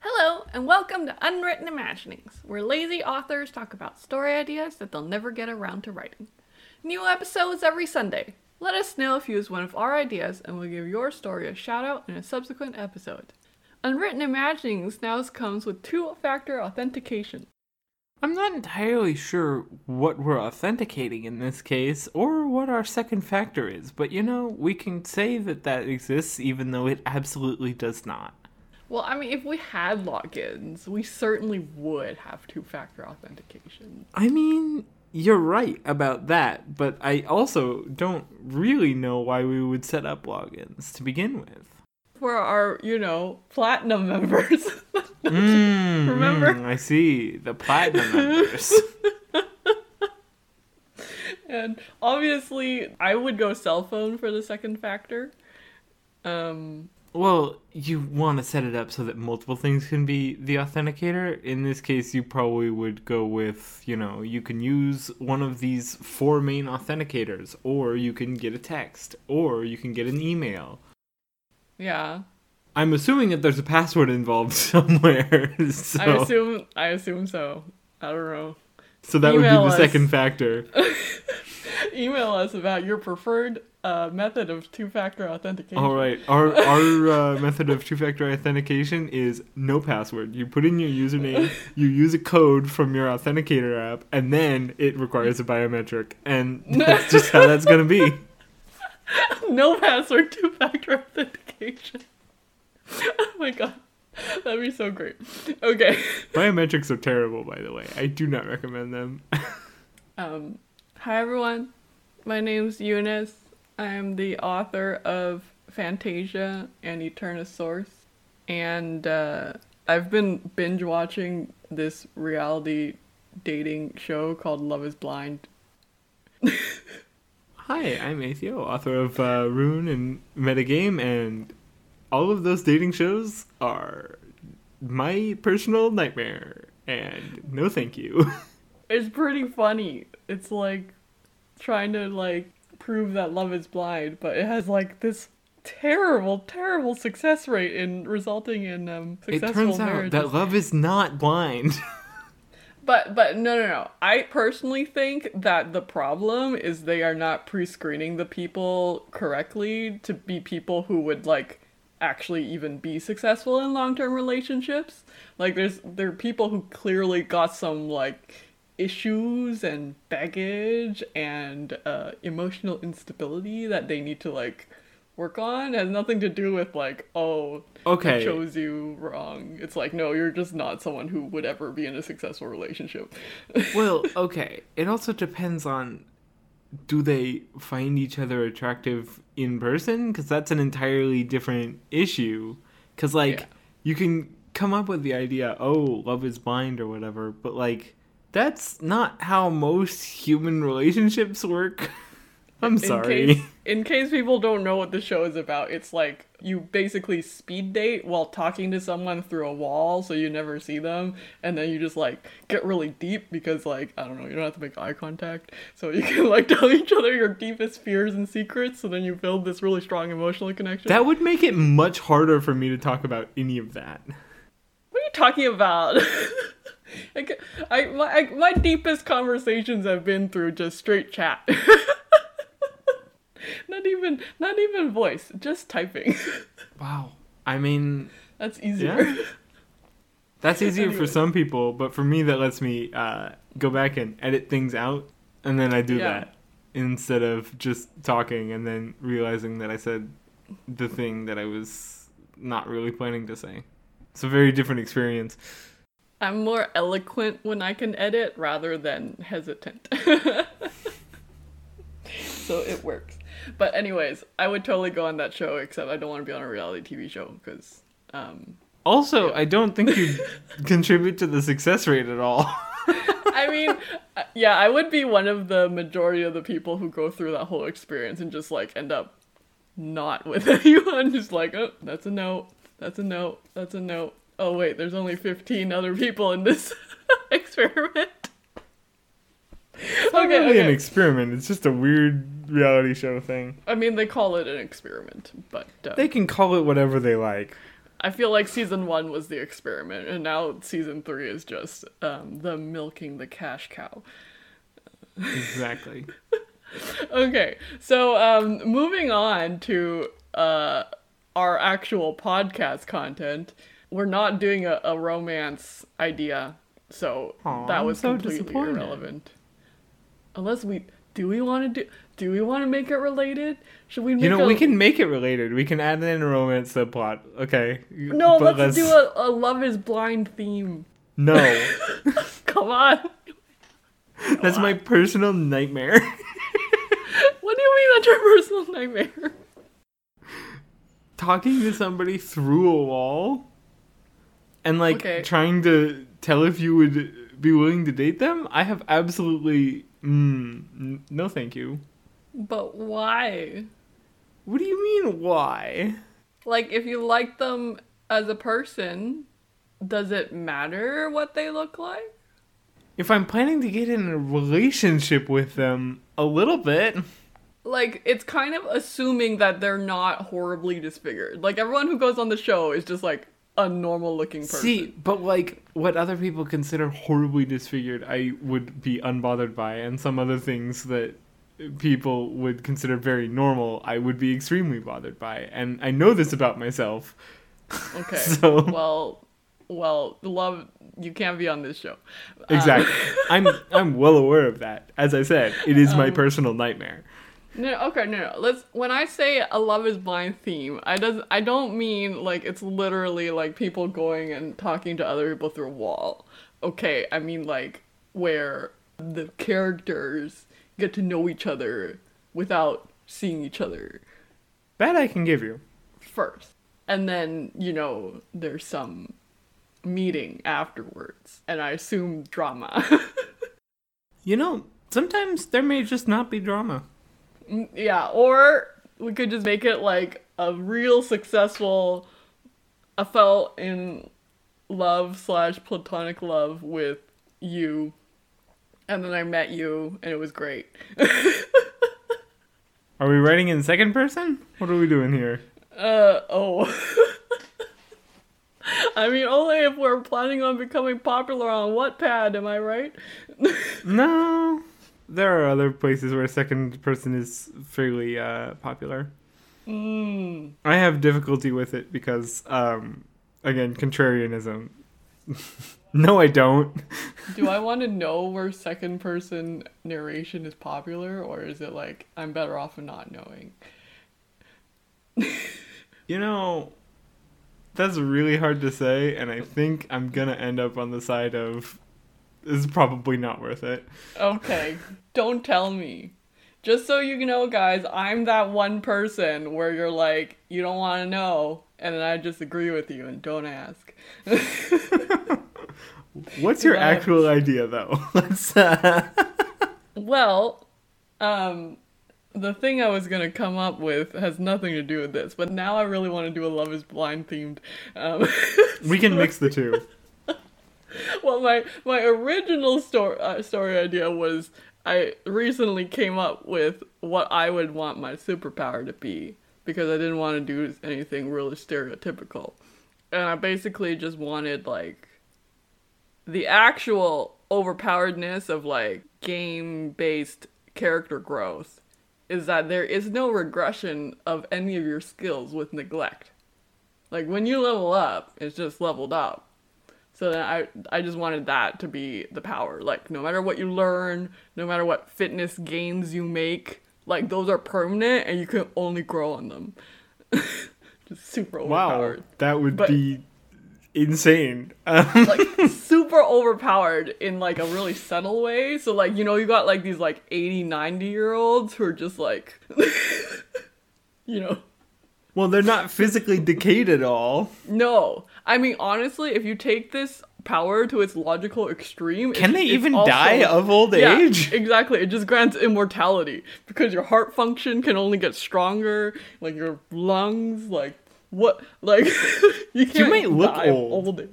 Hello, and welcome to Unwritten Imaginings, where lazy authors talk about story ideas that they'll never get around to writing. New episodes every Sunday. Let us know if you use one of our ideas, and we'll give your story a shout out in a subsequent episode. Unwritten Imaginings now comes with two factor authentication. I'm not entirely sure what we're authenticating in this case or what our second factor is, but you know, we can say that that exists even though it absolutely does not. Well, I mean, if we had logins, we certainly would have two factor authentication. I mean, you're right about that, but I also don't really know why we would set up logins to begin with. For our, you know, platinum members. Mm, Remember? mm, I see. The platinum members. and obviously, I would go cell phone for the second factor. Um, Well, you want to set it up so that multiple things can be the authenticator. In this case, you probably would go with, you know, you can use one of these four main authenticators, or you can get a text, or you can get an email. Yeah. I'm assuming that there's a password involved somewhere. So, I assume I assume so. I don't know. so that would be the us. second factor. Email us about your preferred uh, method of two-factor authentication. All right. Our our uh, method of two-factor authentication is no password. You put in your username, you use a code from your authenticator app, and then it requires a biometric. And that's just how that's gonna be. no password two-factor authentication. oh my god. That'd be so great. Okay. Biometrics are terrible, by the way. I do not recommend them. Um, hi everyone. My name's Eunice. I am the author of Fantasia and Eternosaurus, and uh, I've been binge watching this reality dating show called Love Is Blind. Hi, I'm Atheo, author of uh, Rune and Metagame, and all of those dating shows are my personal nightmare. And no, thank you. It's pretty funny. It's like trying to like prove that love is blind, but it has like this terrible, terrible success rate in resulting in um it successful turns out marriages. that love is not blind. But but no no no. I personally think that the problem is they are not pre-screening the people correctly to be people who would like actually even be successful in long-term relationships. Like there's there are people who clearly got some like issues and baggage and uh, emotional instability that they need to like work on. It has nothing to do with like oh Okay. I chose you wrong. It's like, no, you're just not someone who would ever be in a successful relationship. well, okay. It also depends on do they find each other attractive in person? Because that's an entirely different issue. Because, like, Yeah. you can come up with the idea, oh, love is blind or whatever, but, like, that's not how most human relationships work. I'm sorry. In case, in case people don't know what the show is about, it's like you basically speed date while talking to someone through a wall so you never see them, and then you just like get really deep because like I don't know, you don't have to make eye contact, so you can like tell each other your deepest fears and secrets, so then you build this really strong emotional connection. That would make it much harder for me to talk about any of that. What are you talking about? Like, I, my, I, my deepest conversations have been through just straight chat. not even, not even voice, just typing. Wow. I mean, That's easier. Yeah. That's easier for some people, but for me, that lets me uh, go back and edit things out, and then I do Yeah. that instead of just talking and then realizing that I said the thing that I was not really planning to say. It's a very different experience. I'm more eloquent when I can edit rather than hesitant. so it works. But anyways, I would totally go on that show, except I don't want to be on a reality TV show because, um, Also, I don't think you contribute to the success rate at all. I mean, yeah, I would be one of the majority of the people who go through that whole experience and just like end up not with anyone. Just like, oh, that's a no, that's a no, that's a no. Oh wait, there's only 15 other people in this experiment. It's not Okay, really an experiment. It's just a weird reality show thing. I mean, they call it an experiment, but uh, They can call it whatever they like. I feel like season one was the experiment, and now season three is just um, them milking the cash cow. Exactly. Okay, so um, moving on to uh, our actual podcast content, we're not doing a, a romance idea, so Aw, that was so completely irrelevant. Unless we do, we want to do. Do we want to make it related? Should we make You know, a, we can make it related. We can add in a romance subplot. Okay. No, But let's, do a, a Love Is Blind theme. No. Come on. That's my personal nightmare. What do you mean that's your personal nightmare? Talking to somebody through a wall and like Okay. trying to tell if you would be willing to date them. I have absolutely mm, no thank you. But why? What do you mean why? Like, if you like them as a person, does it matter what they look like? If I'm planning to get in a relationship with them a little bit, Like, it's kind of assuming that they're not horribly disfigured. Like, everyone who goes on the show is just like a normal looking person. See, but like what other people consider horribly disfigured, I would be unbothered by, and some other things that people would consider very normal, I would be extremely bothered by. And I know this about myself. okay. so- Well, well, love, you can't be on this show. Um, Exactly. I'm I'm well aware of that. As I said, it is Um, my personal nightmare. No, okay, no, no. Let's. When I say a love is blind theme, I does I don't mean like it's literally like people going and talking to other people through a wall. Okay, I mean like where the characters get to know each other without seeing each other That I can give you. first, and then you know there's some meeting afterwards, and I assume drama. You know, sometimes there may just not be drama. Mm, Yeah, or we could just make it like a real successful. I fell in love slash platonic love with you, and then I met you, and it was great. Are we writing in second person? What are we doing here? Uh oh. I mean, only if we're planning on becoming popular on Wattpad, am I right? No. There are other places where second person is fairly uh, popular. Mm. I have difficulty with it because, um, again, contrarianism. No, I don't. Do I want to know where second person narration is popular, or is it like I'm better off in not knowing? You know, that's really hard to say, and I think I'm gonna end up on the side of this is probably not worth it. Okay, don't tell me. Just so you know, guys, I'm that one person where you're like, you don't want to know, and then I just agree with you and don't ask. What's your actual idea, though? Let's. Uh... Well, um, the thing I was gonna come up with has nothing to do with this, but now I really want to do a Love Is Blind themed. Um, We can mix the two. well, my my original story uh, story idea was I recently came up with what I would want my superpower to be because I didn't want to do anything really stereotypical, and I basically just wanted like the actual overpoweredness of like game based character growth is that there is no regression of any of your skills with neglect. Like when you level up, it's just leveled up. So then I I just wanted that to be the power. Like no matter what you learn, no matter what fitness gains you make, like those are permanent and you can only grow on them. just super overpowered. Wow, that would But- be insane. Like super overpowered in like a really subtle way. So like you know you got like these like 80, 90 year olds who are just like you know well, they're not physically decayed at all. No, I mean honestly, if you take this power to its logical extreme, Can it's- they even also- die of old Yeah, age? exactly. It just grants immortality because your heart function can only get stronger. Like your lungs, like what? Like you can't might look old. old age.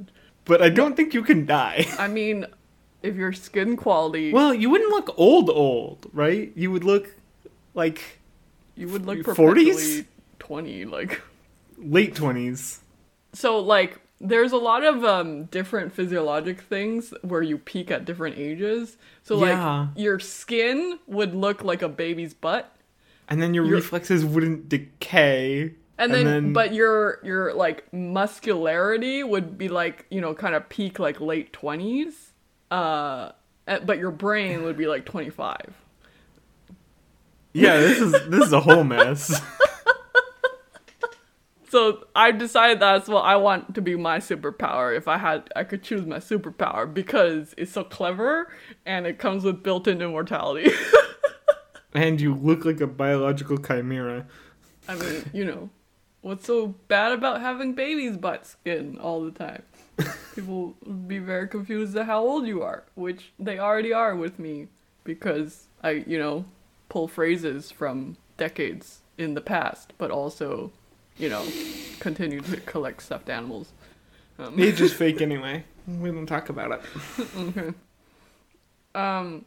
But I don't think you can die. I mean, if your skin quality Well, you wouldn't look old, old, right? You would look like you would look 40s? perpetually 20 like late twenties. so like there's a lot of um different physiologic things where you peak at different ages so like Yeah. your skin would look like a baby's butt And then your You're- reflexes wouldn't decay. And then, but your your like muscularity would be like you know kind of peak like late 20s uh but your brain would be like 25 yeah, this is this is a whole mess. so i decided that's what i want to be my superpower if i had i could choose my superpower because it's so clever and it comes with built-in immortality and you look like a biological chimera. i mean you know what's so bad about having baby's butt skin all the time people be very confused at how old you are which they already are with me because i you know pull phrases from decades in the past but also you know continue to collect stuffed animals um, Age is fake anyway. We don't talk about it. okay um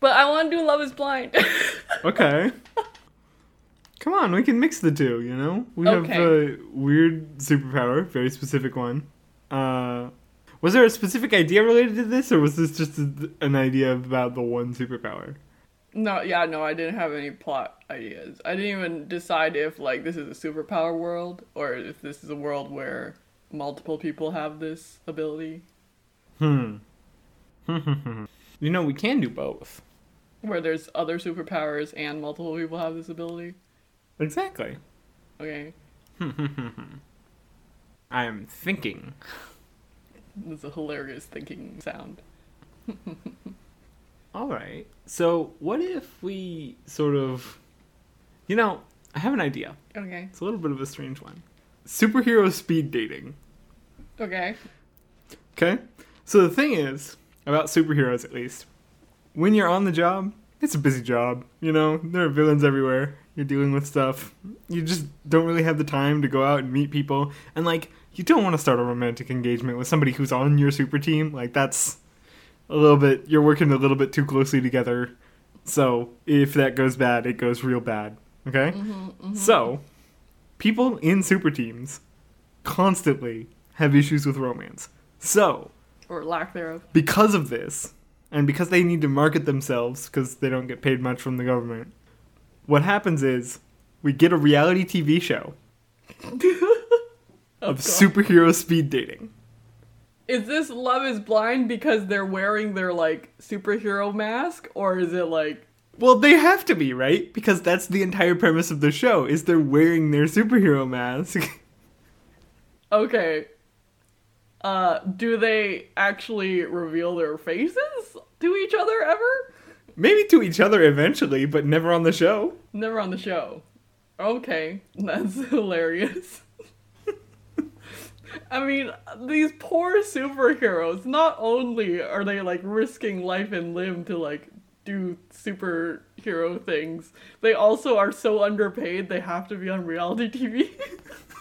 but i want to do love is blind Okay. Come on, we can mix the two, you know? We have a weird superpower, very specific one. Uh was there a specific idea related to this or was this just a, an idea about the one superpower? No, yeah, no, I didn't have any plot ideas. I didn't even decide if like this is a superpower world or if this is a world where multiple people have this ability, Hmm. you know, we can do both. where there's other superpowers and multiple people have this ability. Exactly. Okay, I am thinking. that's a hilarious thinking sound. All right. So, what if we sort of You know, I have an idea. Okay, It's a little bit of a strange one. Superhero speed dating. okay, Okay? So the thing is, about superheroes at least, when you're on the job, it's a busy job. You know, there are villains everywhere. You're dealing with stuff. You just don't really have the time to go out and meet people. And, like, you don't want to start a romantic engagement with somebody who's on your super team. Like, that's a little bit, you're working a little bit too closely together. So, if that goes bad, it goes real bad. Okay? Mm-hmm, mm-hmm. So, people in super teams constantly have issues with romance. So, or lack thereof. because of this, and because they need to market themselves because they don't get paid much from the government, what happens is we get a reality TV show of superhero speed dating. Is this Love is Blind because they're wearing their like superhero mask, or is it like Well, they have to be, right? Because that's the entire premise of the show is they're wearing their superhero mask. okay? Uh, do they actually reveal their faces to each other ever? Maybe to each other eventually, but never on the show. Never on the show. Okay, that's hilarious. I mean, these poor superheroes, not only are they like risking life and limb to like do superhero things, they also are so underpaid they have to be on reality TV.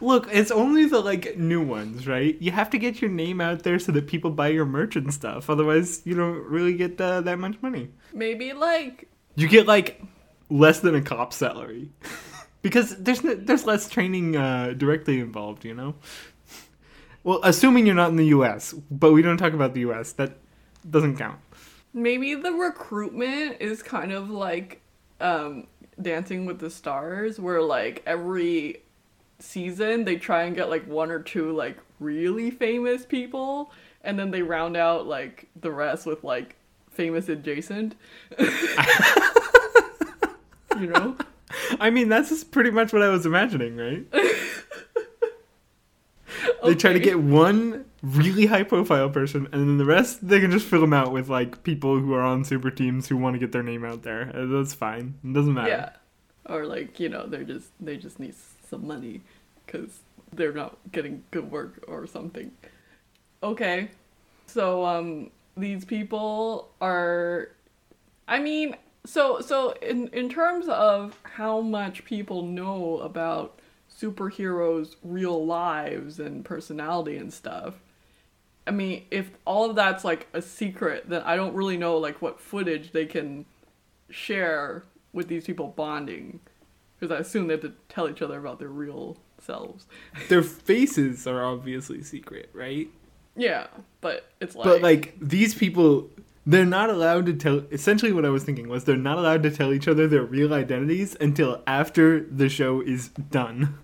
Look, it's only the like new ones, right? You have to get your name out there so that people buy your merch and stuff. Otherwise, you don't really get uh, that much money. Maybe like You get like less than a cop salary because there's no, there's less training uh, directly involved. You know. Well, assuming you're not in the U.S., but we don't talk about the U.S. That doesn't count. maybe the recruitment is kind of like um Dancing with the Stars where like every season they try and get like one or two like really famous people and then they round out like the rest with like famous adjacent. you know? I mean, that's just pretty much what I was imagining, right? They try to get one really high profile person, and then the rest they can just fill them out with like people who are on super teams who want to get their name out there. That's fine. It doesn't matter. Yeah. Or like, you know, they're just they just need some money cuz they're not getting good work or something. Okay. So um these people are I mean, so so in in terms of how much people know about superheroes' real lives and personality and stuff, I mean, if all of that's like a secret, then I don't really know like what footage they can share with these people bonding, because I assume they have to tell each other about their real selves. Their faces are obviously secret, right? Yeah, but it's like, But like these people they're not allowed to tell essentially what I was thinking was they're not allowed to tell each other their real identities until after the show is done.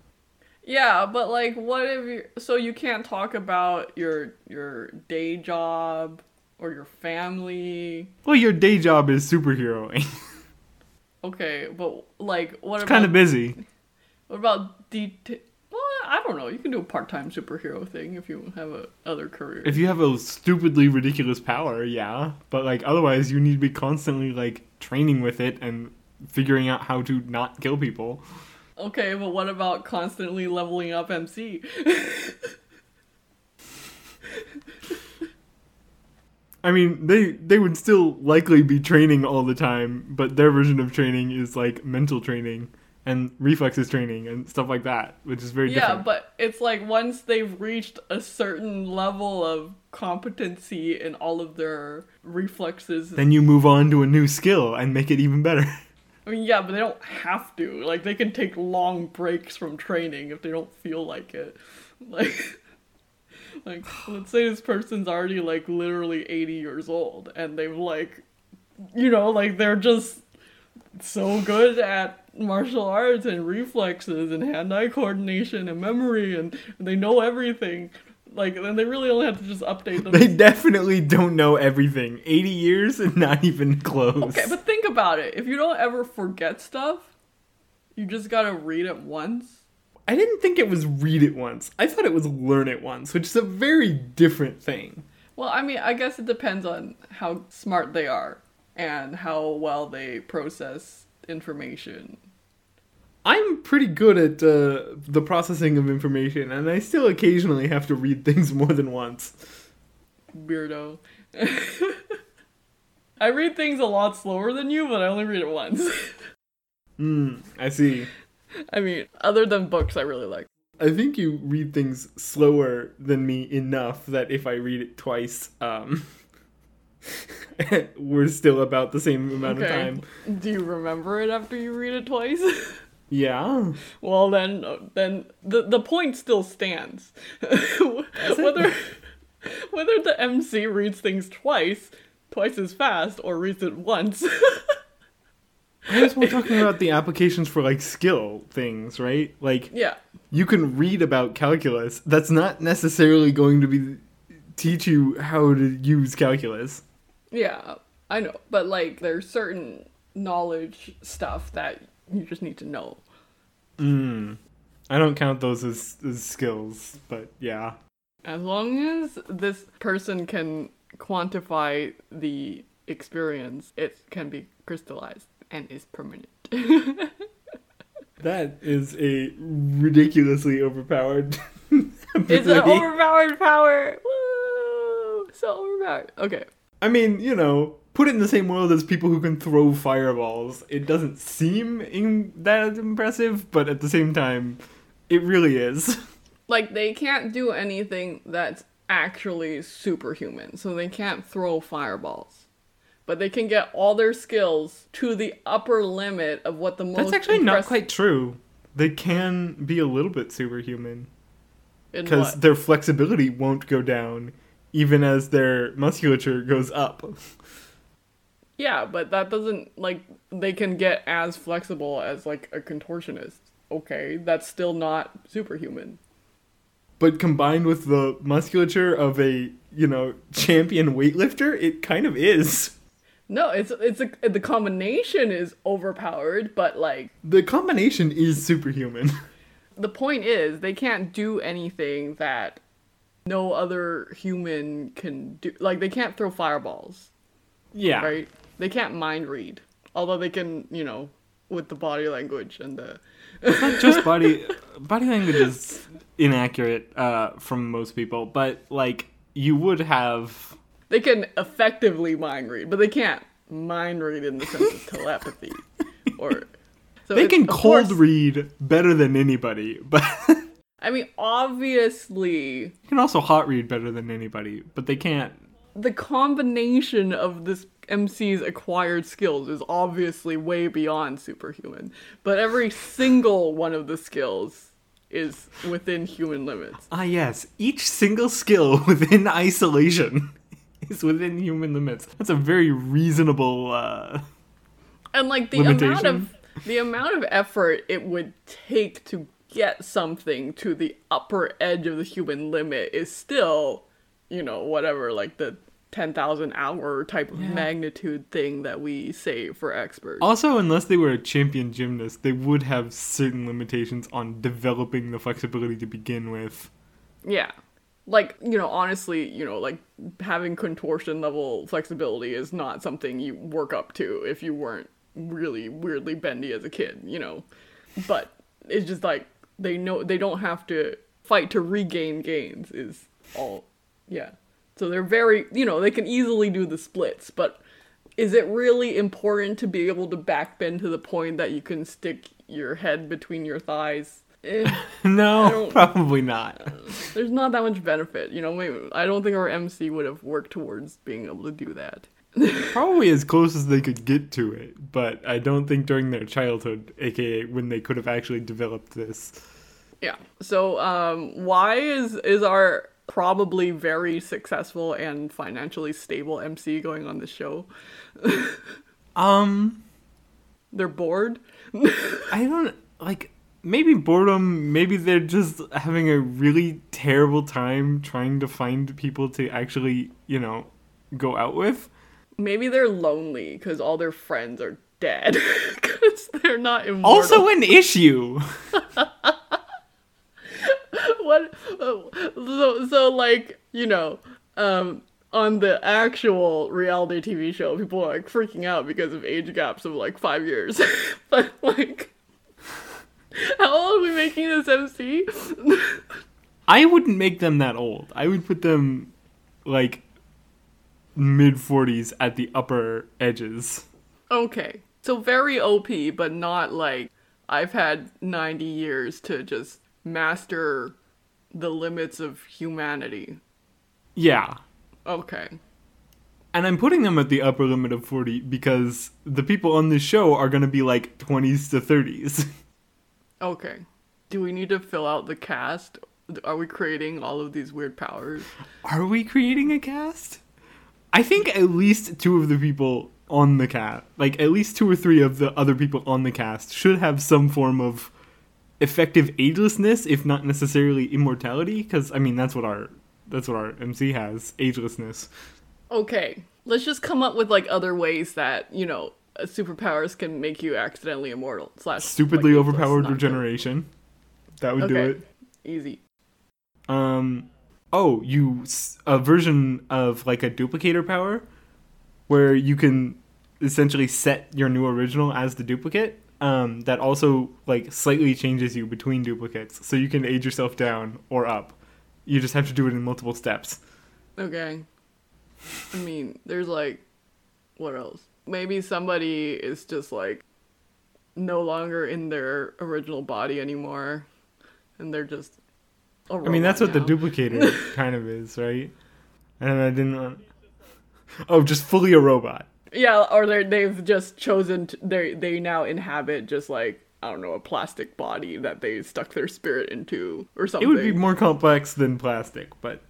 yeah, but like, what if you? So you can't talk about your your day job or your family. Well, your day job is superheroing. Okay, but like, what It's about kind of busy. what about detail? Well, I don't know. You can do a part-time superhero thing if you have a other career. If you have a stupidly ridiculous power, yeah, but like otherwise you need to be constantly like training with it and figuring out how to not kill people. Okay, but what about constantly leveling up MC? I mean, they they would still likely be training all the time, but their version of training is like mental training and reflexes training and stuff like that, which is very yeah, different. but it's like once they've reached a certain level of competency in all of their reflexes. then you move on to a new skill and make it even better. I mean, yeah, but they don't have to. Like, they can take long breaks from training if they don't feel like it. Like, like let's say this person's already like literally 80 years old, and they've like, you know, like they're just so good at martial arts and reflexes and hand-eye coordination and memory, and they know everything. Like, then they really only have to just update them. they definitely don't know everything. 80 years and not even close. Okay, but think about it. If you don't ever forget stuff, you just gotta read it once. I didn't think it was read it once. I thought it was learn it once, which is a very different thing. Well, I mean, I guess it depends on how smart they are and how well they process information. I'm pretty good at uh, the processing of information, and I still occasionally have to read things more than once. Weirdo. I read things a lot slower than you, but I only read it once. Hmm, I see. I mean, other than books, I really like. I think you read things slower than me enough that if I read it twice, um, we're still about the same amount of time. Do you remember it after you read it twice? Yeah. Well, then, then the the point still stands. whether whether the MC reads things twice, twice as fast, or reads it once. I guess we're talking about the applications for like skill things, right? Like yeah, you can read about calculus. That's not necessarily going to be teach you how to use calculus. yeah, I know. But like, there's certain knowledge stuff that you just need to know. Mm. I don't count those as, as skills, but yeah. As long as this person can quantify the experience, it can be crystallized and is permanent. That is a ridiculously overpowered. It's an overpowered power. Woo! So overpowered. Okay. I mean, you know, put it in the same world as people who can throw fireballs. It doesn't seem in- that impressive, but at the same time, it really is. Like they can't do anything that's actually superhuman. So they can't throw fireballs. But they can get all their skills to the upper limit of what the most That's actually not quite true. They can be a little bit superhuman because their flexibility won't go down even as their musculature goes up. Yeah, but that doesn't like they can get as flexible as like a contortionist. Okay, that's still not superhuman. But combined with the musculature of a, you know, champion weightlifter, it kind of is. No, it's it's a, the combination is overpowered, but like The combination is superhuman. the point is they can't do anything that no other human can do. Like they can't throw fireballs, yeah. right? They can't mind read, although they can, you know, with the body language and the. It's not just body body language is inaccurate uh, from most people, but like you would have They can effectively mind read, but they can't mind read in the sense of telepathy, or. So they can cold course- read better than anybody, but I mean, obviously, You can also hot read better than anybody, but they can't. the combination of this MC's acquired skills is obviously way beyond superhuman. But every single one of the skills is within human limits. Ah, yes. Each single skill within isolation is within human limits. That's a very reasonable. Uh... And like the amount of the amount of effort it would take to get something to the upper edge of the human limit is still, you know, whatever, like the 10,000 hour type of Yeah. magnitude thing that we say for experts. Also, unless they were a champion gymnast, they would have certain limitations on developing the flexibility to begin with. Yeah. Like, you know, honestly, you know, like having contortion level flexibility is not something you work up to if you weren't really weirdly bendy as a kid, you know. But it's just like they know they don't have to fight to regain gains is all yeah. So they're very, you know, they can easily do the splits, but is it really important to be able to backbend to the point that you can stick your head between your thighs? No, probably not. there's not that much benefit. You know, maybe, I don't think our MC would have worked towards being able to do that. Probably as close as they could get to it, but I don't think during their childhood, aka when they could have actually developed this. Yeah. So, um, why is is our probably very successful and financially stable MC going on this show? Um, They're bored. I don't like maybe boredom, maybe they're just having a really terrible time trying to find people to actually, you know, go out with. Maybe they're lonely because all their friends are dead because they're not immortal. Also an issue. what so so like you know um on the actual reality tv show people are like freaking out because of age gaps of like five years but like how old are we making this mc I wouldn't make them that old. I would put them like mid 40s at the upper edges. okay so very op but not like i've had 90 years to just master the limits of humanity Yeah. okay And I'm putting them at the upper limit of 40 because the people on this show are going to be like 20s to 30s. Okay. Do we need to fill out the cast? Are we creating all of these weird powers? Are we creating a cast? I think at least two of the people on the cast, like at least two or three of the other people on the cast, should have some form of effective agelessness, if not necessarily immortality. Because I mean, that's what our that's what our MC has, agelessness. Okay. Let's just come up with like other ways that, you know, superpowers can make you accidentally immortal. Slash Stupidly like, overpowered not good. regeneration. That would do it. Easy. Um, oh, you a version of like a duplicator power, where you can essentially set your new original as the duplicate. Um, that also like slightly changes you between duplicates, so you can age yourself down or up. You just have to do it in multiple steps. Okay. I mean, there's like what else? Maybe somebody is just like no longer in their original body anymore and they're just I mean, that's what the duplicator kind of is, right? And I didn't. Want... Oh, just fully a robot. Yeah, or they they've just chosen to, they they now inhabit just like I don't know a plastic body that they stuck their spirit into or something. It would be more complex than plastic, but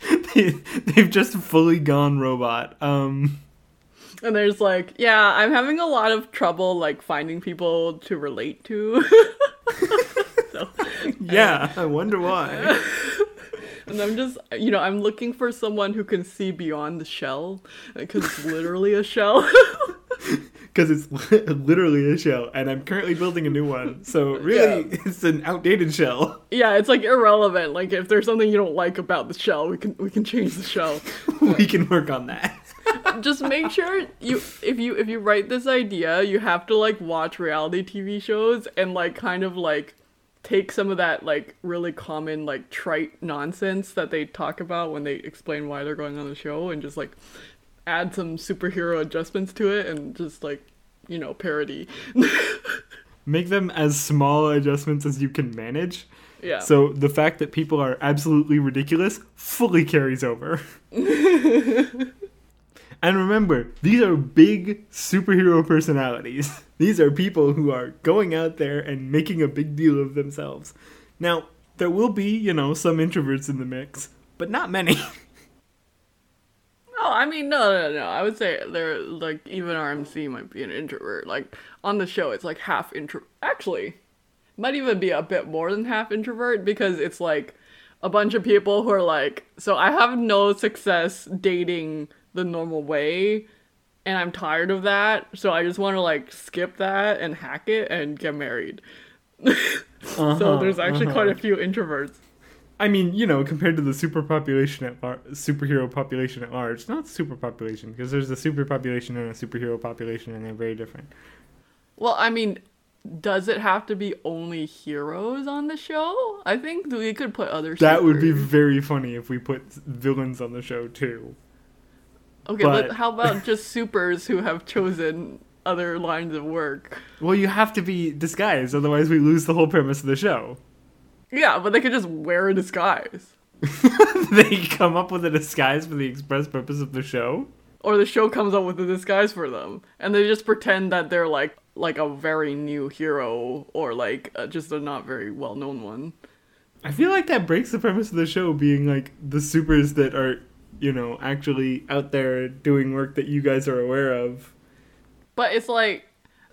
they, they've just fully gone robot. Um, and there's like, yeah, I'm having a lot of trouble like finding people to relate to. so, yeah, I wonder why. and I'm just you know I'm looking for someone who can see beyond the shell because it's literally a shell. Because it's literally a shell, and I'm currently building a new one. So really, Yeah. it's an outdated shell. yeah, it's like irrelevant. Like if there's something you don't like about the shell, we can we can change the shell. we can work on that. Just make sure you if you if you write this idea you have to like watch reality tv shows and like kind of like take some of that like really common like trite nonsense that they talk about when they explain why they're going on the show and just like add some superhero adjustments to it and just like you know parody Make them as small adjustments as you can manage. Yeah. So the fact that people are absolutely ridiculous fully carries over. and remember, these are big superhero personalities. These are people who are going out there and making a big deal of themselves. Now, there will be, you know, some introverts in the mix, but not many. Oh, I mean, no, no, no. I would say they're like even RMC might be an introvert. Like on the show, it's like half intro. Actually, might even be a bit more than half introvert because it's like a bunch of people who are like, so I have no success dating the normal way, and I'm tired of that. So I just want to like skip that and hack it and get married. Uh-huh, so there's actually uh-huh. quite a few introverts. I mean, you know, compared to the superpopulation at lar- superhero population at large, not superpopulation because there's a superpopulation and a superhero population, and they're very different. Well, I mean, does it have to be only heroes on the show? I think we could put other. That would be very funny if we put villains on the show too. Okay. but- But how about just supers who have chosen other lines of work? Well, you have to be disguised, otherwise we lose the whole premise of the show. Yeah, but they could just wear a disguise, they come up with a disguise for the express purpose of the show. or the show comes up with a disguise for them, and they just pretend that they're like like a very new hero or like uh, just a not very well known one. I feel like that breaks the premise of the show being like the supers that are, you know, actually out there doing work that you guys are aware of. But it's like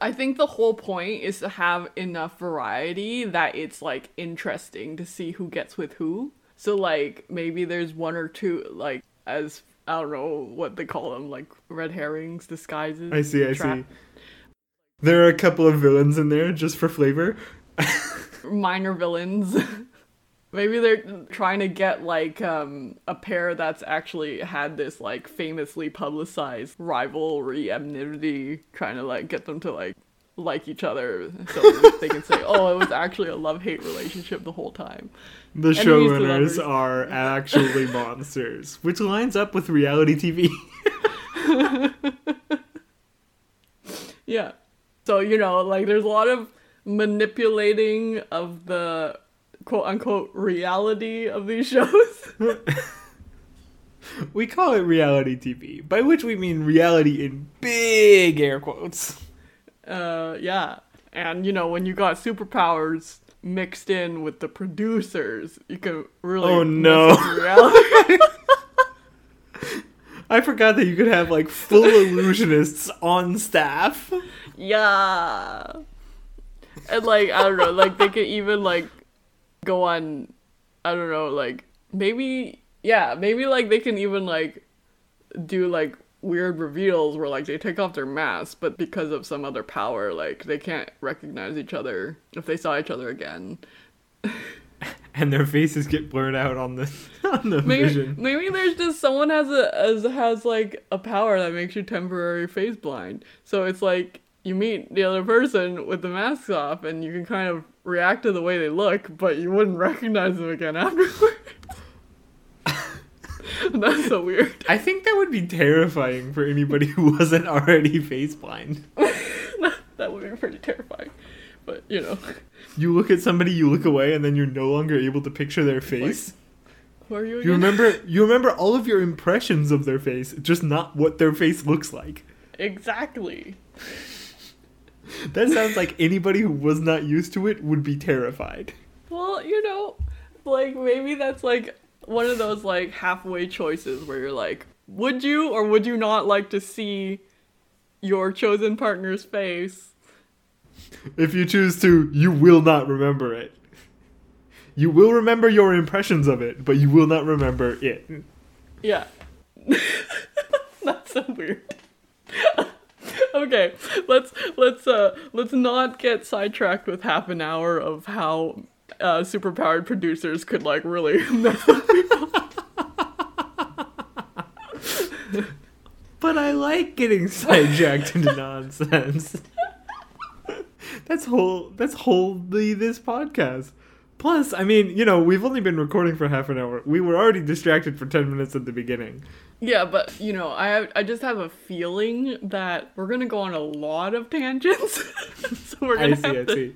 I think the whole point is to have enough variety that it's like interesting to see who gets with who. So like maybe there's one or two like as I don't know what they call them like red herrings disguises. I see, I trap- see. There are a couple of villains in there just for flavor. minor villains. Maybe they're trying to get like um, a pair that's actually had this like famously publicized rivalry, enmity, trying to like get them to like like each other so they can say, "Oh, it was actually a love-hate relationship the whole time." The Enemies showrunners lovers. are actually monsters, which lines up with reality TV. Yeah. So, you know, like there's a lot of manipulating of the quote unquote reality of these shows. we call it reality TV, by which we mean reality in big air quotes. Uh, yeah. And, you know, when you got superpowers mixed in with the producers, you can really. Oh, no. I forgot that you could have like full illusionists on staff. yeah. And, like, I don't know, like, they could even, like, go on. I don't know, like, maybe. Yeah, maybe, like, they can even, like, do, like, weird reveals where, like, they take off their masks, but because of some other power, like, they can't recognize each other if they saw each other again. And their faces get blurred out on the on the Maybe, vision. maybe there's just someone has a as has like a power that makes you temporary face blind. So it's like you meet the other person with the mask off, and you can kind of react to the way they look, but you wouldn't recognize them again afterwards. That's so weird. I think that would be terrifying for anybody who wasn't already face blind. That would be pretty terrifying. But you know, You look at somebody, you look away, and then you're no longer able to picture their face. who are you? You remember you remember all of your impressions of their face, just not what their face looks like. exactly. That sounds like anybody who was not used to it would be terrified. Well, you know, like maybe that's like one of those like halfway choices where you're like, would you or would you not like to see your chosen partner's face? If you choose to, you will not remember it. You will remember your impressions of it, but you will not remember it. Yeah. that's so weird. okay, let's let's uh let's not get sidetracked with half an hour of how uh superpowered producers could like really mess people. But I like getting sidetracked into nonsense. that's whole that's wholly this podcast. Plus, I mean, you know, we've only been recording for half an hour. We were already distracted for 10 minutes at the beginning. Yeah, but you know, I I just have a feeling that we're gonna go on a lot of tangents, so we're gonna see, have to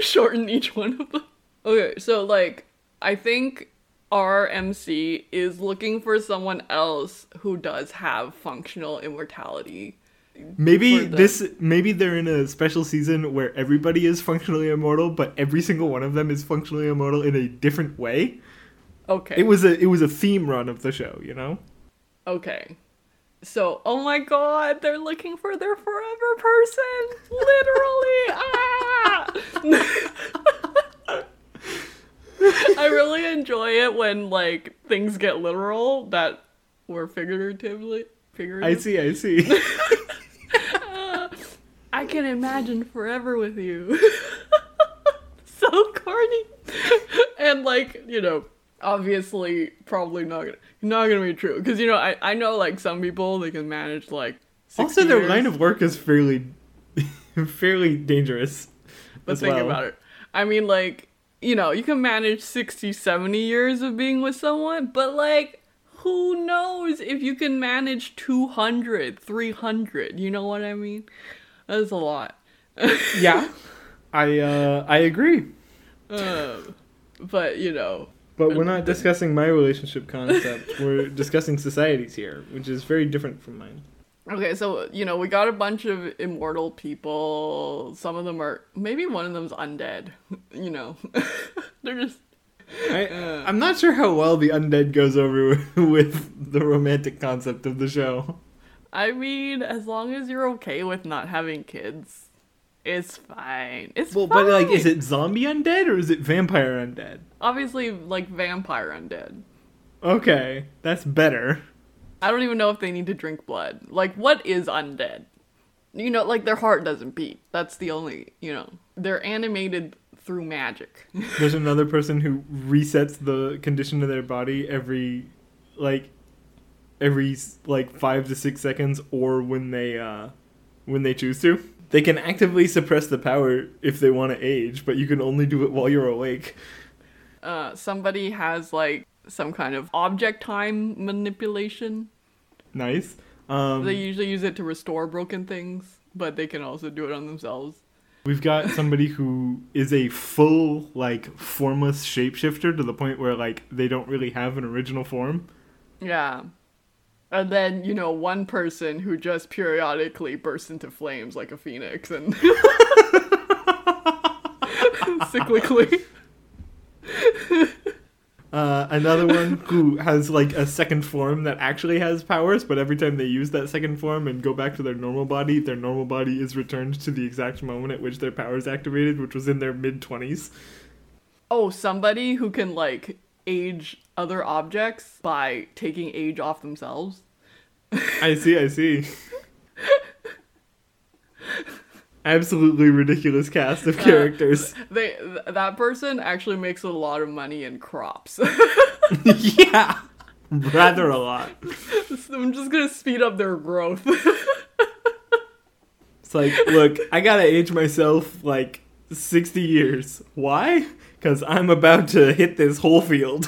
shorten each one of them. Okay, so like I think our MC is looking for someone else who does have functional immortality. Maybe this maybe they're in a special season where everybody is functionally immortal, but every single one of them is functionally immortal in a different way. Okay. It was a it was a theme run of the show, you know? Okay. So, oh my god, they're looking for their forever person. Literally. ah! I really enjoy it when like things get literal that were figuratively figurative. I see, I see. I can imagine forever with you. so corny. and like, you know, obviously probably not gonna not gonna be true. Because you know, I, I know like some people they can manage like 60 also their years, line of work is fairly fairly dangerous. but think well. about it. I mean like, you know, you can manage 60, 70 years of being with someone, but like who knows if you can manage 200, 300, you know what I mean? That's a lot. Yeah. I uh I agree. Um, but you know, But we're not discussing my relationship concept. we're discussing societies here, which is very different from mine. okay, so you know, we got a bunch of immortal people. Some of them are maybe one of them's undead. You know, they're just I. I'm not sure how well the undead goes over with the romantic concept of the show. I mean, as long as you're okay with not having kids, it's fine. It's Well, fine. but like, is it zombie undead or is it vampire undead? obviously like vampire undead? Okay, that's better. I don't even know if they need to drink blood. Like, what is undead? You know, like their heart doesn't beat. That's the only. You know, they're animated through magic. There's another person who resets the condition of their body every, like, every like five to six seconds, or when they uh, when they choose to. They can actively suppress the power if they want to age, but you can only do it while you're awake. uh, somebody has like some kind of object time manipulation. Nice. Um, They usually use it to restore broken things, but they can also do it on themselves. We've got somebody who is a full, like, formless shapeshifter to the point where, like, they don't really have an original form. Yeah. And then, you know, one person who just periodically bursts into flames like a phoenix and cyclically. Uh, another one who has, like, a second form that actually has powers, but every time they use that second form and go back to their normal body, their normal body is returned to the exact moment at which their powers activated, which was in their mid 20s. Oh, somebody who can like age other objects by taking age off themselves. I see, I see. Absolutely ridiculous cast of characters. They th- that person actually makes a lot of money in crops. yeah, rather a lot. so I'm just gonna speed up their growth. It's like, look, I gotta age myself like 60 years. Why? Because I'm about to hit this whole field.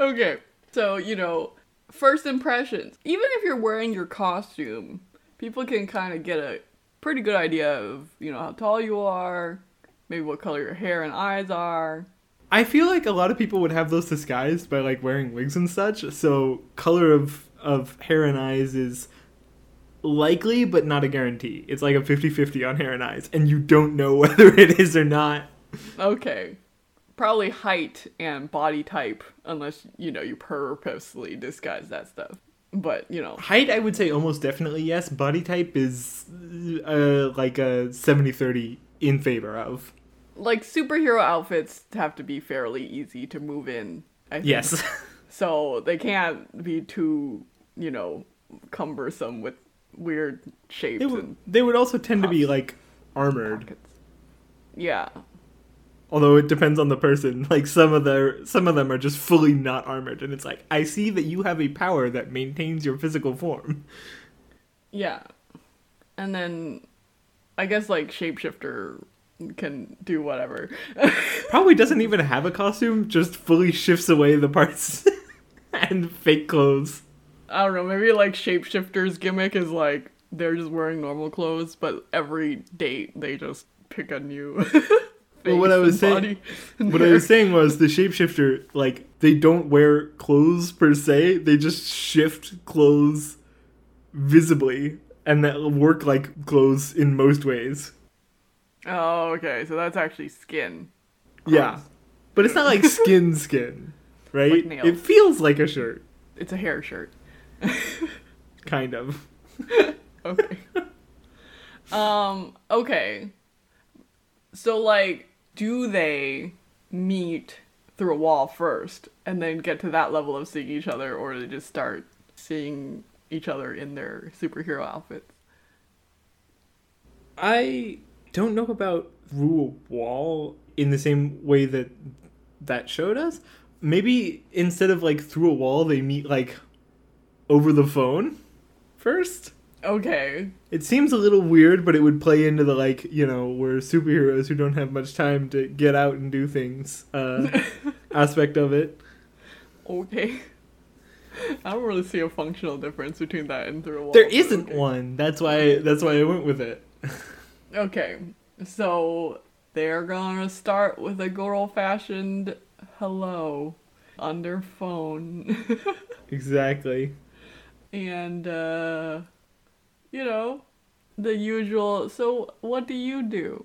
okay, so you know, first impressions. Even if you're wearing your costume, people can kind of get a pretty good idea of you know how tall you are, maybe what color your hair and eyes are. I feel like a lot of people would have those disguised by like wearing wigs and such. So color of of hair and eyes is likely but not a guarantee. It's like a 50-50 on hair and eyes and you don't know whether it is or not. Okay. Probably height and body type, unless, you know, you purposely disguise that stuff. But, you know, Height I would say almost definitely yes. Body type is uh, like a 70-30 in favor of. like superhero outfits have to be fairly easy to move in. I think. Yes. So they can't be too, you know, cumbersome with weird shapes They would, and they would also tend to be like armored, pockets. Yeah. Although it depends on the person. Like some of their some of them are just fully not armored, and it's like I see that you have a power that maintains your physical form. Yeah. And then I guess like shapeshifter can do whatever. Probably doesn't even have a costume, just fully shifts away the parts and fake clothes. I don't know, maybe like shapeshifter's gimmick is like they're just wearing normal clothes, but every date they just pick a new. Well, what I was saying- What I was saying was the shapeshifter, like, they don't wear clothes per se, they just shift clothes visibly, and that work like clothes in most ways. Oh, okay. So that's actually skin. Yeah. But it's not like skin skin, right? Like it feels like a shirt, It's a hair shirt. kind of. Okay. um, okay. So like do they meet through a wall first and then get to that level of seeing each other or they just start seeing each other in their superhero outfits? I don't know about through a wall in the same way that that show does. Maybe instead of like through a wall, they meet like over the phone first. Okay. It seems a little weird, but it would play into the like, you know, we're superheroes who don't have much time to get out and do things uh, aspect of it. Okay. I don't really see a functional difference between that and through a wall. There isn't okay. one. That's why. That's why I went with it. Okay, so they're gonna start with a good old fashioned hello on their phone. Exactly. and, uh, you know, the usual. So, what do you do?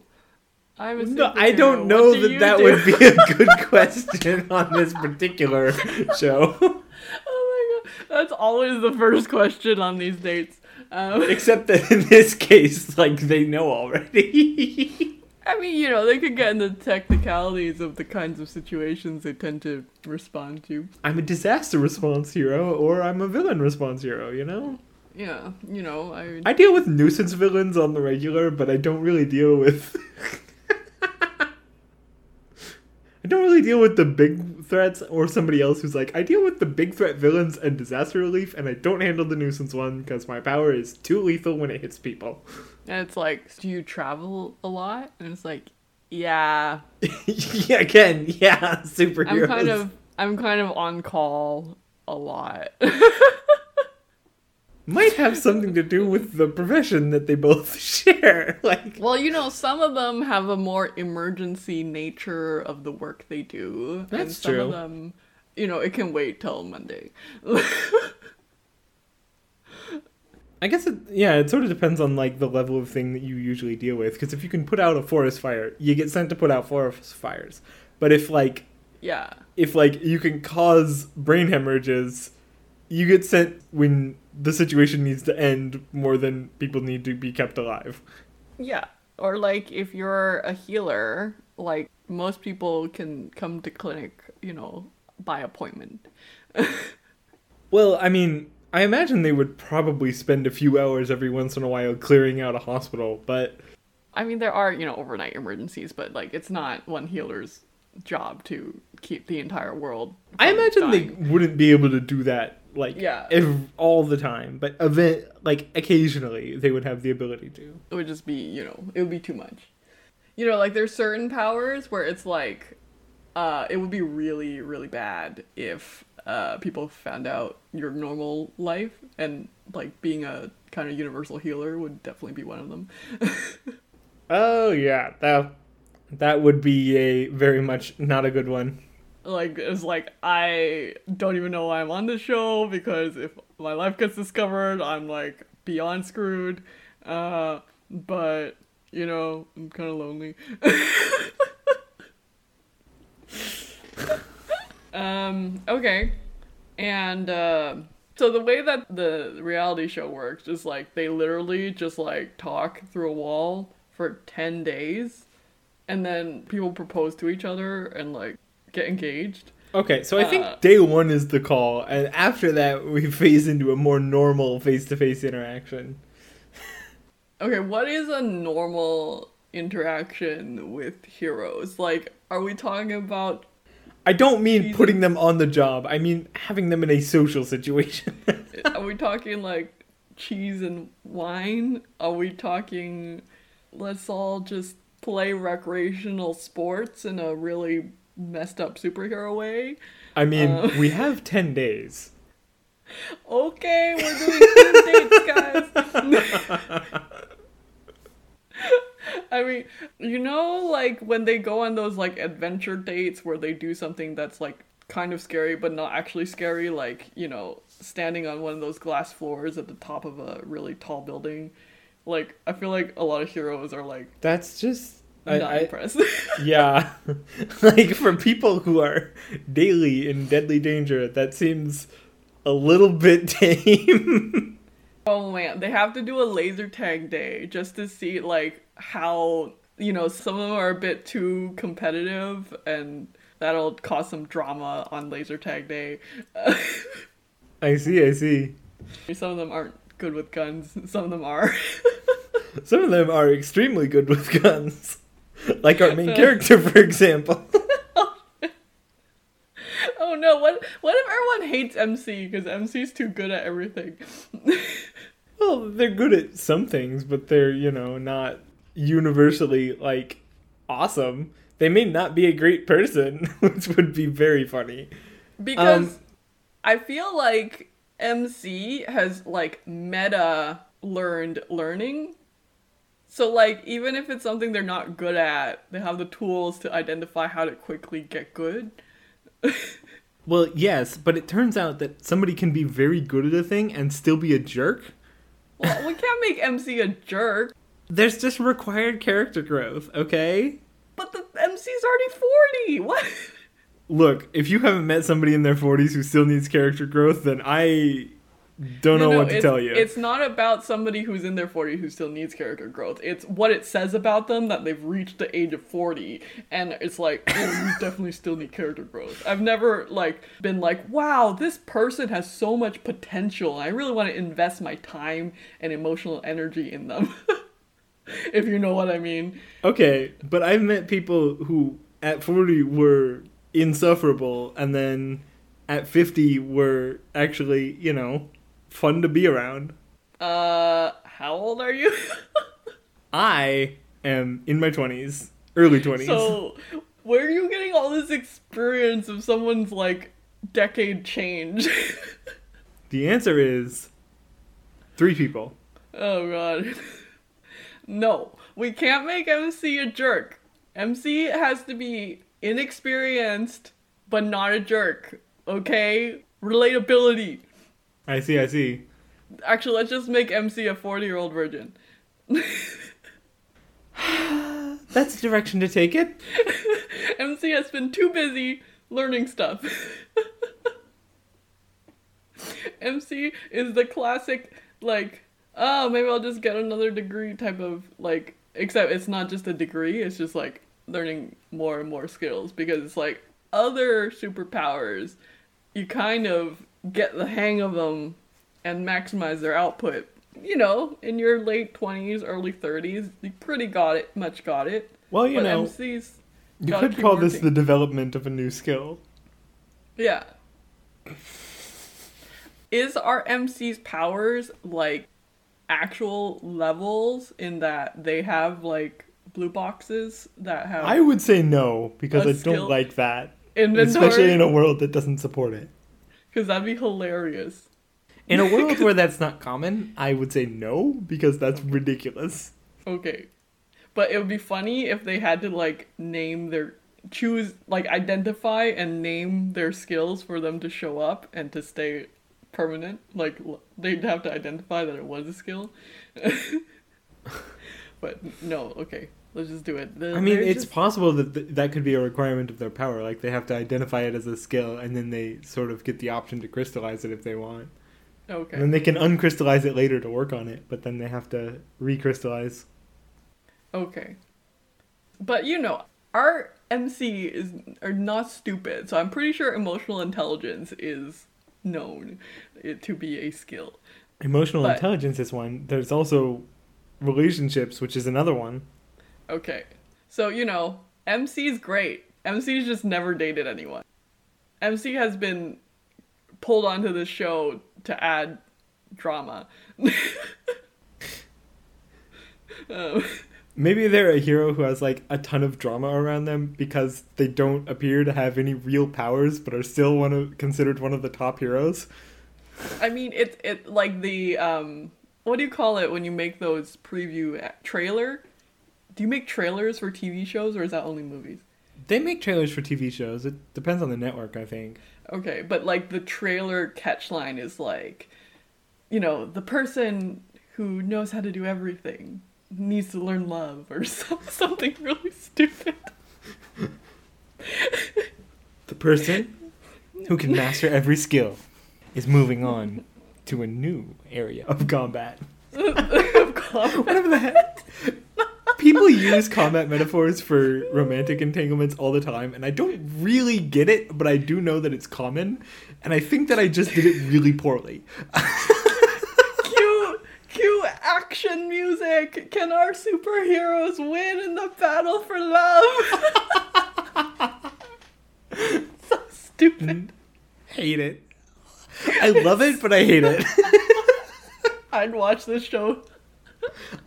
I'm a No, I don't know do that that do? would be a good question on this particular show. oh my god, that's always the first question on these dates. Um, Except that in this case, like they know already. I mean, you know, they could get into technicalities of the kinds of situations they tend to respond to. I'm a disaster response hero, or I'm a villain response hero. You know, Yeah, you know, I. I deal with nuisance villains on the regular, but I don't really deal with. I don't really deal with the big threats or somebody else who's like, I deal with the big threat villains and disaster relief, and I don't handle the nuisance one because my power is too lethal when it hits people. And it's like, do you travel a lot? And it's like, yeah. yeah, again, yeah, superheroes. I'm kind of I'm kind of on call a lot. might have something to do with the profession that they both share. Like, well, you know, some of them have a more emergency nature of the work they do. and That's some true. of them, you know, it can wait till Monday. I guess it, yeah, it sort of depends on like the level of thing that you usually deal with. Because if you can put out a forest fire, you get sent to put out forest fires. But if like yeah. if like you can cause brain hemorrhages, you get sent when the situation needs to end more than people need to be kept alive. Yeah. Or like if you're a healer, like most people can come to clinic, you know, by appointment. Well, I mean, I imagine they would probably spend a few hours every once in a while clearing out a hospital, but I mean, there are, you know, overnight emergencies, but like it's not one healer's job to keep the entire world. I imagine they wouldn't be able to do that like Yeah. all the time, but event like occasionally they would have the ability to. It would just be, you know, it would be too much. You know, like there's certain powers where it's like, uh, it would be really, really bad if uh, people found out your normal life, and like being a kind of universal healer would definitely be one of them. Oh yeah, that that would be a very much not a good one. Like it's like I don't even know why I'm on this show because if my life gets discovered, I'm like beyond screwed. Uh, but you know, I'm kind of lonely. um. Okay. And uh, so the way that the reality show works is like they literally just like talk through a wall for ten days, and then people propose to each other and like get engaged. Okay, so I think Uh, day one is the call, and after that we phase into a more normal face-to-face interaction. Okay, what is a normal interaction with heroes? Like, are we talking about? I don't mean Jesus. putting them on the job. I mean having them in a social situation. are we talking like cheese and wine? Are we talking? Let's all just play recreational sports in a really messed up superhero way. I mean, Uh. we have 10 days. Okay, we're doing team dates, guys. I mean, you know, like when they go on those like adventure dates where they do something that's like kind of scary but not actually scary, like, you know, standing on one of those glass floors at the top of a really tall building. Like, I feel like a lot of heroes are like That's just I, not I, impressed. yeah, like for people who are daily in deadly danger, that seems a little bit tame. oh man, they have to do a laser tag day just to see like how you know some of them are a bit too competitive and that'll cause some drama on laser tag day. I see, I see. some of them aren't good with guns, some of them are. Some of them are extremely good with guns. Like our main character, for example. oh no, what what if everyone hates MC because MC's too good at everything? Well, they're good at some things, but they're, you know, not universally, like, awesome. They may not be a great person, which would be very funny. Because Um, I feel like MC has like meta learned learning. So like even if it's something they're not good at, they have the tools to identify how to quickly get good. Well, yes, but it turns out that somebody can be very good at a thing and still be a jerk. Well, we can't make MC a jerk, There's just required character growth, okay? but the MC's already 40. What? Look, if you haven't met somebody in their 40s who still needs character growth, then I don't know No, no, what to tell you. It's not about somebody who's in their 40 who still needs character growth. It's what it says about them that they've reached the age of 40 and it's like, oh, you definitely still need character growth. I've never like been like, wow, this person has so much potential. I really want to invest my time and emotional energy in them. if you know what I mean. Okay, but I've met people who at 40 were insufferable and then at 50 were actually, you know, fun to be around. Uh, how old are you? I am in my 20s, early 20s. So, where are you getting all this experience of someone's like decade change? the answer is three people. oh god. no, we can't make MC a jerk. MC has to be inexperienced but not a jerk. Okay? Relatability. I see, I see. Actually, let's just make MC a 40-year-old virgin. That's the direction to take it. MC has been too busy learning stuff. MC is the classic, like, oh, maybe I'll just get another degree type of, like, except it's not just a degree, it's just like learning more and more skills because it's like other superpowers, you kind of get the hang of them and maximize their output. You know, in your late 20s, early 30s, you pretty got it, much got it. Well, you but know, MC's you could call this the development of a new skill. Yeah. Is our MC's powers like actual levels in that they have like blue boxes that have I would say no because I don't like that, inventory? especially in a world that doesn't support it. Because that'd be hilarious. In a world where that's not common, I would say no because that's ridiculous. Okay. But it would be funny if they had to like name their choose like identify and name their skills for them to show up and to stay permanent. Like they'd have to identify that it was a skill. but no, okay. Let's just do it. I mean, it's just- possible that th- that could be a requirement of their power. Like they have to identify it as a skill, and then they sort of get the option to crystallize it if they want. okay. And then they can uncrystallize it later to work on it, but then they have to recrystallize. Okay. But you know, our MC is are not stupid, so I'm pretty sure emotional intelligence is known it to be a skill. Emotional But- intelligence is one. There's also relationships, which is another one. Okay. So, you know, MC's great. MC's just never dated anyone. MC has been pulled onto the show to add drama. um, Maybe they're a hero who has like a ton of drama around them because they don't appear to have any real powers, but are still one of considered one of the top heroes. I mean, it's it like the um, what do you call it when you make those preview trailer? Do you make trailers for TV shows or is that only movies? They make trailers for TV shows. It depends on the network, I think. Okay, but like the trailer catchline is like, you know, the person who knows how to do everything needs to learn love or some- something really stupid. The person who can master every skill is moving on to a new area of combat. Of course. Whatever the heck. People use combat metaphors for romantic entanglements all the time, and I don't really get it, but I do know that it's common, and I think that I just did it really poorly. cue, cue action music. Can our superheroes win in the battle for love? so stupid. hate it. I love it, but I hate it. I'd watch this show.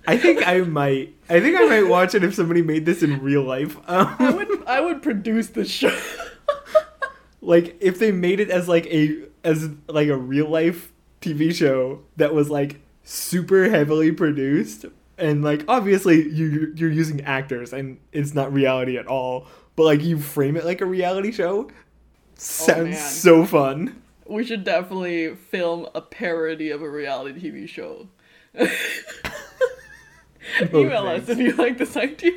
I think I might. I think I might watch it if somebody made this in real life. I Um, would I would produce this show. like if they made it as like a as like a real life TV show that was like super heavily produced and like obviously you you're using actors and it's not reality at all, but like you frame it like a reality show. Sounds man. so fun. We should definitely film a parody of a reality TV show. Email us if you like this idea.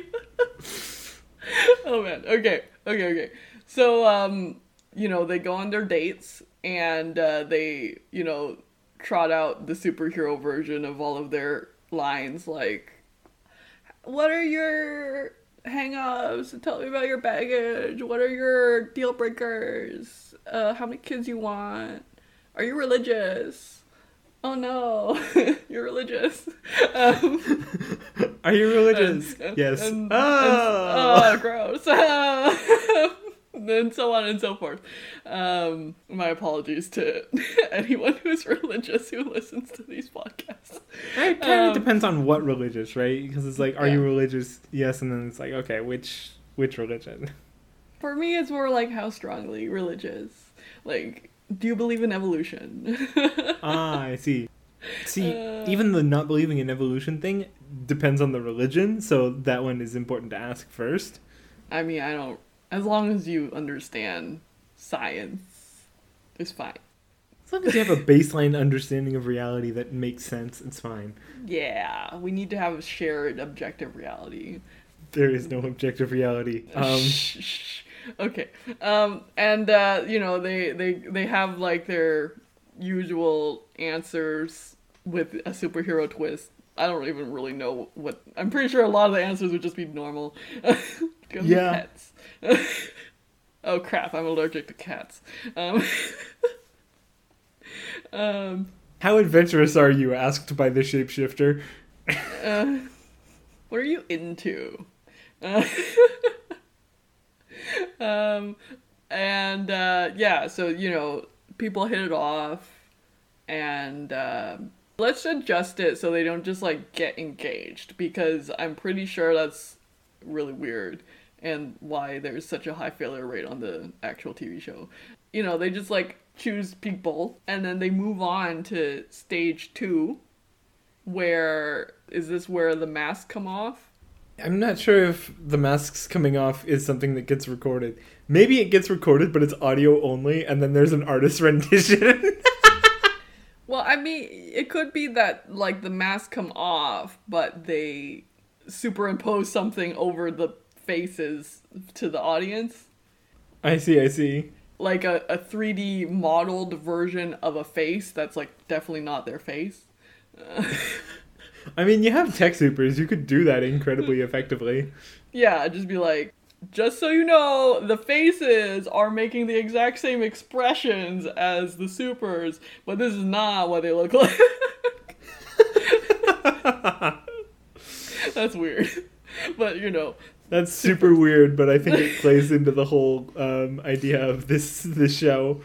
oh man. Okay. Okay. Okay. So um, you know, they go on their dates and uh, they, you know, trot out the superhero version of all of their lines like what are your hang-ups? Tell me about your baggage. What are your deal breakers? Uh, how many kids you want? Are you religious? Oh no, you're religious. Um, Are you religious? and- yes. and- and- oh. oh, gross. and so on and so forth. Um, my apologies to anyone who's religious who listens to these podcasts. It kind of Um, depends on what religious, right? Because it's like, are you religious? Yes, and then it's like, okay, which which religion? For me, it's more like how strongly religious. Like, do you believe in evolution? ah, I see. See, Uh. even the not believing in evolution thing depends on the religion, so that one is important to ask first. I mean, I don't. As long as you understand science, it's fine. As long as you have a baseline understanding of reality that makes sense, it's fine. Yeah, we need to have a shared objective reality. There is no objective reality. Um. Okay. Um, and uh, you know they they they have like their usual answers with a superhero twist. I don't even really know what. I'm pretty sure a lot of the answers would just be normal. Yeah. Oh crap! I'm allergic to cats. Um, um, how adventurous are you? Asked by the shapeshifter. uh, what are you into? Uh, um, and uh, yeah, so you know, people hit it off, and um let's adjust it so they don't just like get engaged because I'm pretty sure that's really weird and why there's such a high failure rate on the actual TV show. You know, they just like choose people and then they move on to stage two where is this where the masks come off? I'm not sure if the masks coming off is something that gets recorded. Maybe it gets recorded, but it's audio only, and then there's an artist rendition. Well, I mean, it could be that like the masks come off, but they superimpose something over the faces to the audience. I see, I see. Like a, a 3D modeled version of a face that's like definitely not their face. I mean, you have tech supers. You could do that incredibly effectively. Yeah, just be like, just so you know, the faces are making the exact same expressions as the supers, but this is not what they look like. That's weird. But you know, That's super weird, but I think it plays into the whole um, idea of this this show.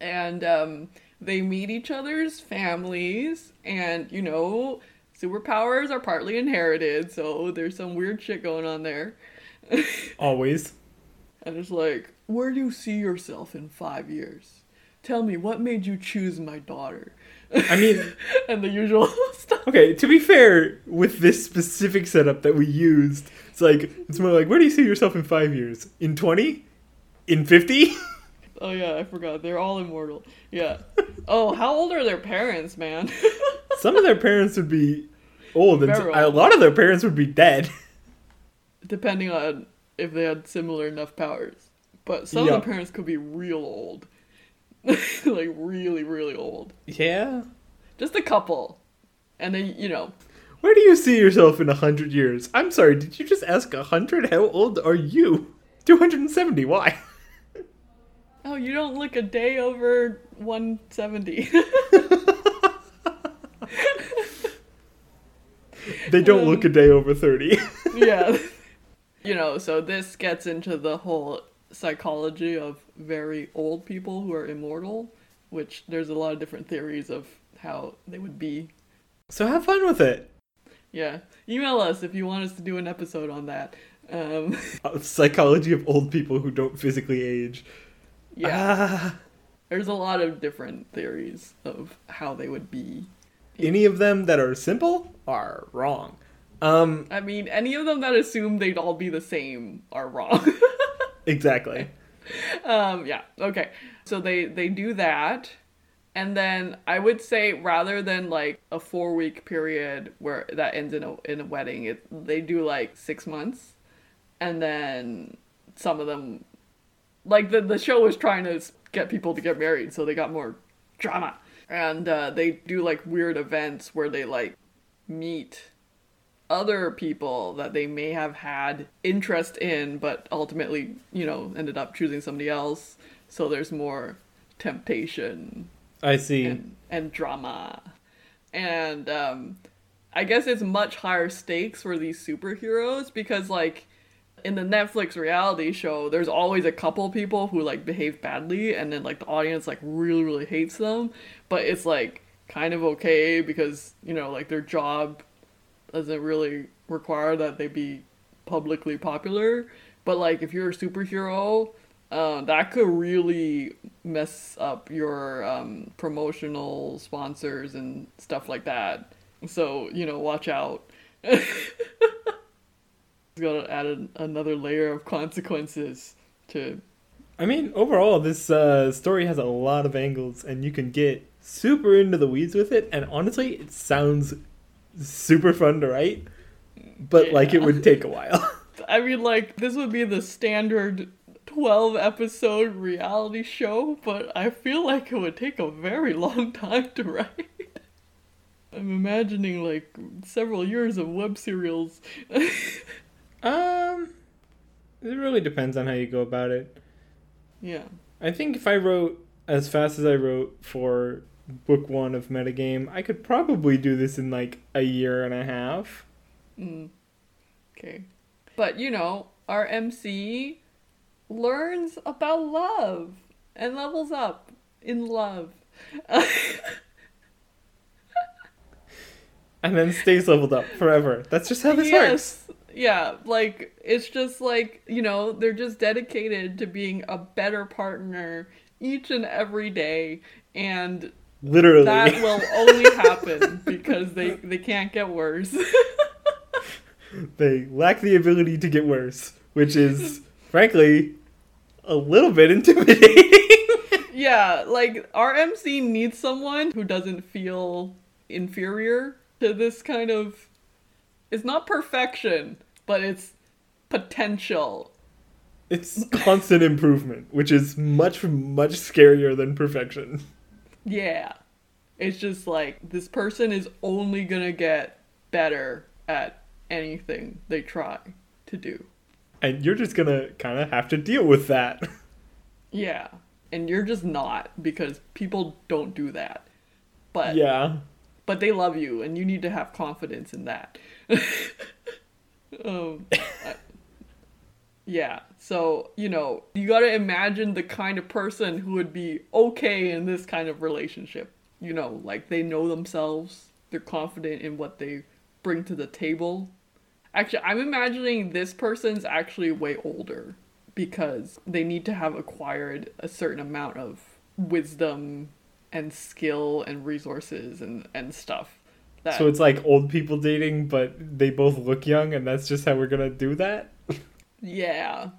and um, they meet each other's families, and you know, superpowers are partly inherited, so there's some weird shit going on there. Always. And it's like, where do you see yourself in five years? Tell me, what made you choose my daughter? I mean, and the usual stuff. okay, to be fair, with this specific setup that we used, it's like it's more like where do you see yourself in 5 years? In 20? In 50? Oh yeah, I forgot. They're all immortal. Yeah. Oh, how old are their parents, man? Some of their parents would be old and Very a old. lot of their parents would be dead. Depending on if they had similar enough powers. But some Yeah. of the parents could be real old. like really, really old. Yeah. Just a couple. And then, you know, Where do you see yourself in a hundred years? I'm sorry, did you just ask a hundred? How old are you? 270, why? Oh, you don't look a day over 170. They don't Um, look a day over 30. yeah. You know, so this gets into the whole psychology of very old people who are immortal, which there's a lot of different theories of how they would be. so have fun with it. Yeah. Email us if you want us to do an episode on that. Um, Uh, Psychology of old people who don't physically age. Yeah. Ah, There's a lot of different theories of how they would be. any of them that are simple are wrong. Um, I mean, any of them that assume they'd all be the same are wrong. exactly. um yeah okay so they they do that and then i would say rather than like a four week period where that ends in a in a wedding it they do like six months and then some of them like the the show was trying to get people to get married so they got more drama and uh, they do like weird events where they like meet other people that they may have had interest in, but ultimately, you know, ended up choosing somebody else. So there's more temptation I see. and, and drama. And um, I guess it's much higher stakes for these superheroes because, like, in the Netflix reality show, there's always a couple people who like behave badly, and then like the audience like really really hates them, but it's like kind of okay because you know like their job doesn't really require that they be publicly popular. But like if you're a superhero, uh, that could really mess up your um, promotional sponsors and stuff like that. So you know, watch out. Gonna add an, another layer of consequences to. I mean, overall, this uh, story has a lot of angles, and you can get super into the weeds with it. And honestly, it sounds super fun to write, but like it would take a while. I mean, like this would be the standard twelve episode reality show, but I feel like it would take a very long time to write. I'm imagining like several years of web serials. um, it really depends on how you go about it. yeah. I think if I wrote as fast as I wrote for book one of Metagame, I could probably do this in like a year and a half. Mm. Okay. But you know, our MC learns about love and levels up in love. And then stays leveled up forever. That's just how this works. Yeah, like it's just like, you know, they're just dedicated to being a better partner each and every day and Literally. that will only happen because they they can't get worse. they lack the ability to get worse, which is, frankly, a little bit intimidating. yeah, like our MC needs someone who doesn't feel inferior to this kind of it's not perfection, but it's potential. it's constant improvement, which is much, much scarier than perfection. Yeah. It's just like this person is only gonna get better at anything they try to do. And you're just gonna kind of have to deal with that. Yeah. And you're just not because people don't do that. But yeah. but they love you and you need to have confidence in that. um, I- yeah. So, you know, you got to imagine the kind of person who would be okay in this kind of relationship. You know, like they know themselves, they're confident in what they bring to the table. Actually, I'm imagining this person's actually way older because they need to have acquired a certain amount of wisdom and skill and resources and and stuff. That, So it's like old people dating, but they both look young, and that's just how we're gonna do that. yeah,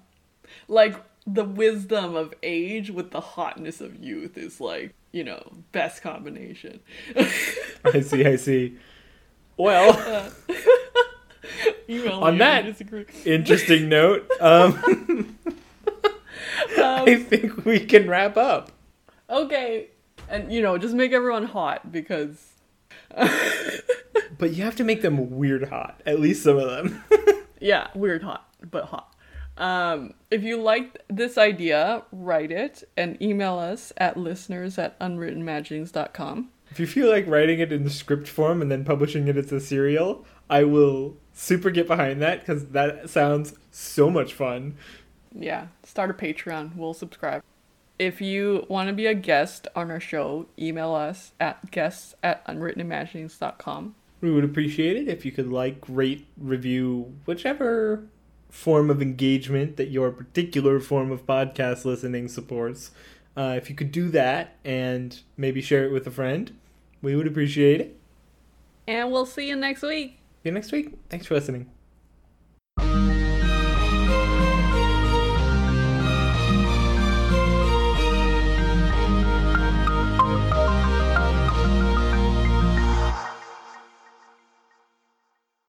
like the wisdom of age with the hotness of youth is like you know best combination. I see. I see. Well, Uh, On that- interesting note. Um, Um, I think we can wrap up. okay, and you know just make everyone hot because But you have to make them weird hot. At least some of them. Yeah, weird hot, but hot. Um, if you liked this idea, write it and email us at listeners at unwrittenimagings.com. if you feel like writing it in the script form and then publishing it as a serial, I will super get behind that because that sounds so much fun. Yeah, start a Patreon. We'll subscribe. If you want to be a guest on our show, email us at guests at unwrittenimagings.com. We would appreciate it if you could like, rate, review, whichever form of engagement that your particular form of podcast listening supports. Uh, if you could do that and maybe share it with a friend, we would appreciate it. And we'll see you next week. See you next week. Thanks for listening.